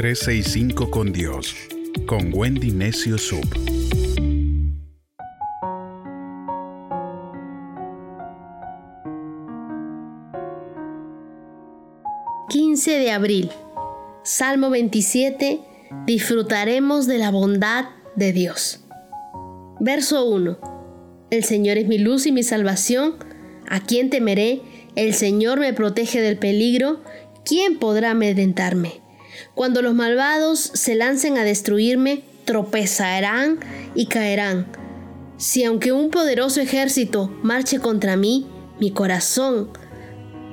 365 con Dios, con Wendy Necio Sub. ...15 de abril... Salmo 27... ...disfrutaremos de la bondad de Dios... Verso 1... El Señor es mi luz y mi salvación... ¿A quién temeré? El Señor me protege del peligro. ¿Quién podrá amedrentarme? Cuando los malvados se lancen a destruirme, tropezarán y caerán. Si aunque un poderoso ejército marche contra mí, mi corazón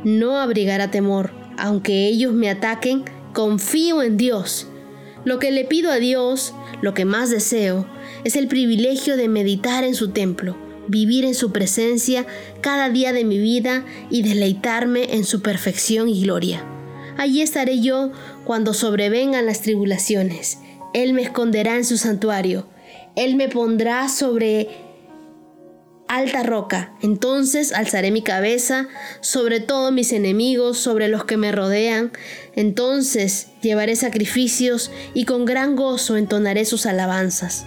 no abrigará temor. Aunque ellos me ataquen, confío en Dios. Lo que le pido a Dios, lo que más deseo, es el privilegio de meditar en su templo vivir en su presencia cada día de mi vida y deleitarme en su perfección y gloria. Allí estaré yo cuando sobrevengan las tribulaciones. Él me esconderá en su santuario. Él me pondrá sobre alta roca. Entonces alzaré mi cabeza sobre todos mis enemigos, sobre los que me rodean. Entonces llevaré sacrificios y con gran gozo entonaré sus alabanzas.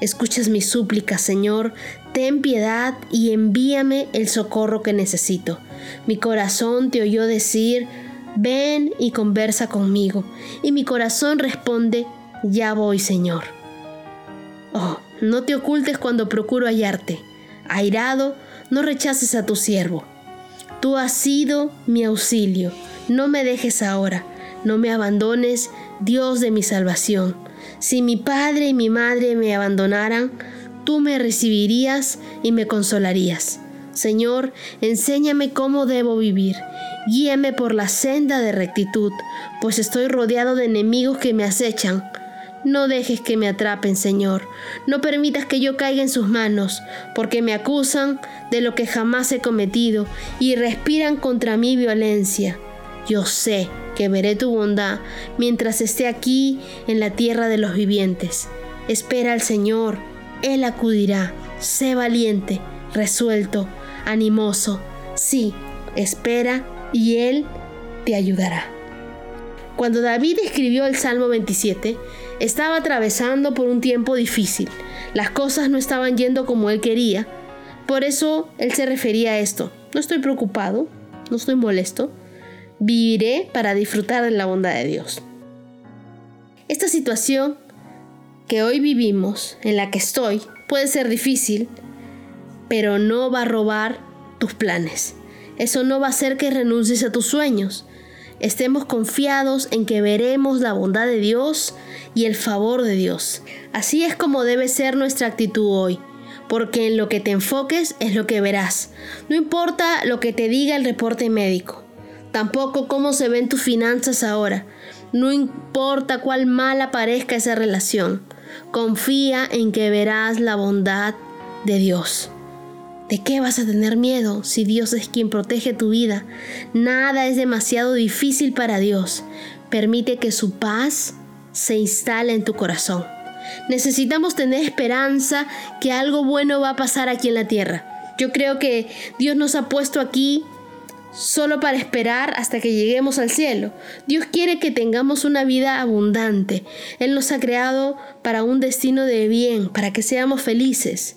Escuchas mis súplicas, Señor, ten piedad y envíame el socorro que necesito. Mi corazón te oyó decir, ven y conversa conmigo. Y mi corazón responde, ya voy, Señor. Oh, no te ocultes cuando procuro hallarte. Airado, no rechaces a tu siervo. Tú has sido mi auxilio. No me dejes ahora. No me abandones, Dios de mi salvación. Si mi padre y mi madre me abandonaran, tú me recibirías y me consolarías. Señor, enséñame cómo debo vivir. Guíame por la senda de rectitud, pues estoy rodeado de enemigos que me acechan. No dejes que me atrapen, Señor. No permitas que yo caiga en sus manos, porque me acusan de lo que jamás he cometido y respiran contra mi violencia. Yo sé que veré tu bondad mientras esté aquí en la tierra de los vivientes. Espera al Señor, Él acudirá. Sé valiente, resuelto, animoso. Sí, espera y Él te ayudará. Cuando David escribió el Salmo 27, estaba atravesando por un tiempo difícil. Las cosas no estaban yendo como él quería. Por eso él se refería a esto. No estoy preocupado, no estoy molesto, Viviré para disfrutar de la bondad de Dios. Esta situación que hoy vivimos, en la que estoy, puede ser difícil, pero no va a robar tus planes. Eso no va a hacer que renuncies a tus sueños. Estemos confiados en que veremos la bondad de Dios y el favor de Dios. Así es como debe ser nuestra actitud hoy, porque en lo que te enfoques es lo que verás. No importa lo que te diga el reporte médico tampoco cómo se ven tus finanzas ahora. No importa cuál mala parezca esa relación. Confía en que verás la bondad de Dios. ¿De qué vas a tener miedo si Dios es quien protege tu vida? Nada es demasiado difícil para Dios. Permite que su paz se instale en tu corazón. Necesitamos tener esperanza que algo bueno va a pasar aquí en la tierra. Yo creo que Dios nos ha puesto aquí solo para esperar hasta que lleguemos al cielo. Dios quiere que tengamos una vida abundante. Él nos ha creado para un destino de bien, para que seamos felices.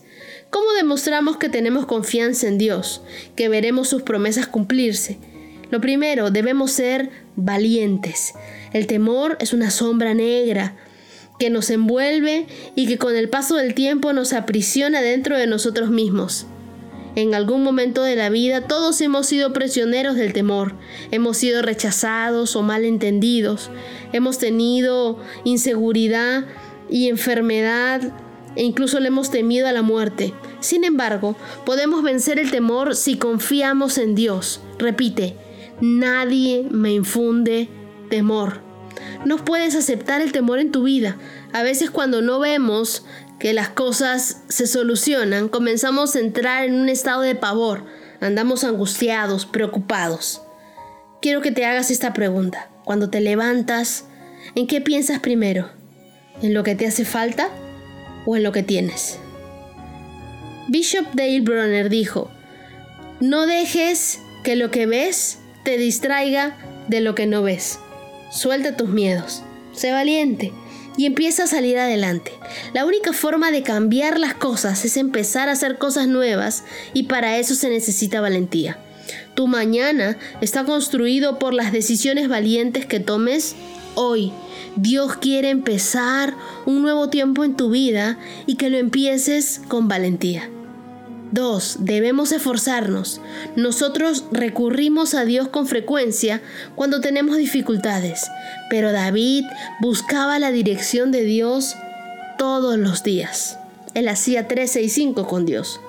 ¿Cómo demostramos que tenemos confianza en Dios, que veremos sus promesas cumplirse? Lo primero, debemos ser valientes. El temor es una sombra negra que nos envuelve y que con el paso del tiempo nos aprisiona dentro de nosotros mismos. En algún momento de la vida todos hemos sido prisioneros del temor, hemos sido rechazados o malentendidos, hemos tenido inseguridad y enfermedad e incluso le hemos temido a la muerte. Sin embargo, podemos vencer el temor si confiamos en Dios. Repite, nadie me infunde temor. No puedes aceptar el temor en tu vida. A veces cuando no vemos que las cosas se solucionan, comenzamos a entrar en un estado de pavor, andamos angustiados, preocupados. Quiero que te hagas esta pregunta. Cuando te levantas, ¿en qué piensas primero? ¿En lo que te hace falta o en lo que tienes? Bishop Dale Bronner dijo, no dejes que lo que ves te distraiga de lo que no ves. Suelta tus miedos sé valiente y empieza a salir adelante. La única forma de cambiar las cosas es empezar a hacer cosas nuevas y para eso se necesita valentía. Tu mañana está construido por las decisiones valientes que tomes hoy. Dios quiere empezar un nuevo tiempo en tu vida y que lo empieces con valentía. 2. Debemos esforzarnos. Nosotros recurrimos a Dios con frecuencia cuando tenemos dificultades, pero David buscaba la dirección de Dios todos los días. Él hacía 13 y 5 con Dios.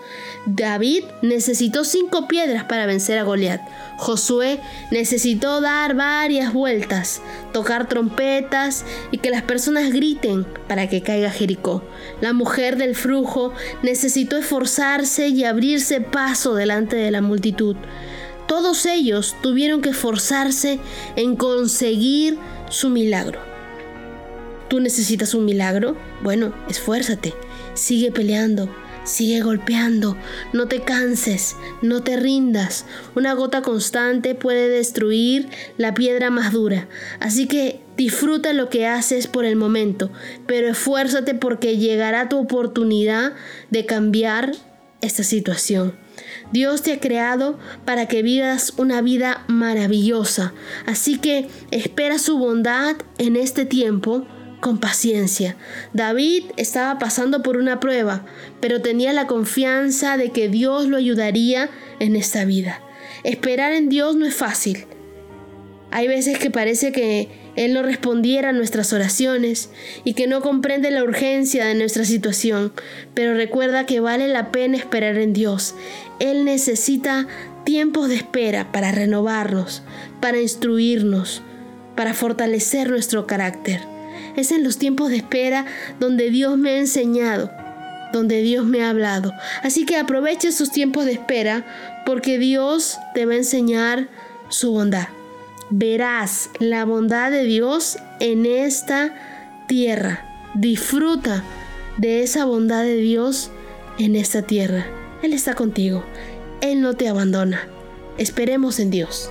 David necesitó cinco piedras para vencer a Goliat. Josué necesitó dar varias vueltas, tocar trompetas y que las personas griten para que caiga Jericó. La mujer del flujo necesitó esforzarse y abrirse paso delante de la multitud. Todos ellos tuvieron que esforzarse en conseguir su milagro. ¿Tú necesitas un milagro? Bueno, esfuérzate, sigue peleando, Sigue golpeando, no te canses, no te rindas. Una gota constante puede destruir la piedra más dura. Así que disfruta lo que haces por el momento, pero esfuérzate porque llegará tu oportunidad de cambiar esta situación. Dios te ha creado para que vivas una vida maravillosa. Así que espera su bondad en este tiempo con paciencia. David estaba pasando por una prueba, pero tenía la confianza de que Dios lo ayudaría en esta vida. Esperar en Dios no es fácil. Hay veces que parece que Él no respondiera a nuestras oraciones y que no comprende la urgencia de nuestra situación, pero recuerda que vale la pena esperar en Dios. Él necesita tiempos de espera para renovarnos, para instruirnos, para fortalecer nuestro carácter. Es en los tiempos de espera donde Dios me ha enseñado, donde Dios me ha hablado. Así que aproveche sus tiempos de espera porque Dios te va a enseñar su bondad. Verás la bondad de Dios en esta tierra. Disfruta de esa bondad de Dios en esta tierra. Él está contigo. Él no te abandona. Esperemos en Dios.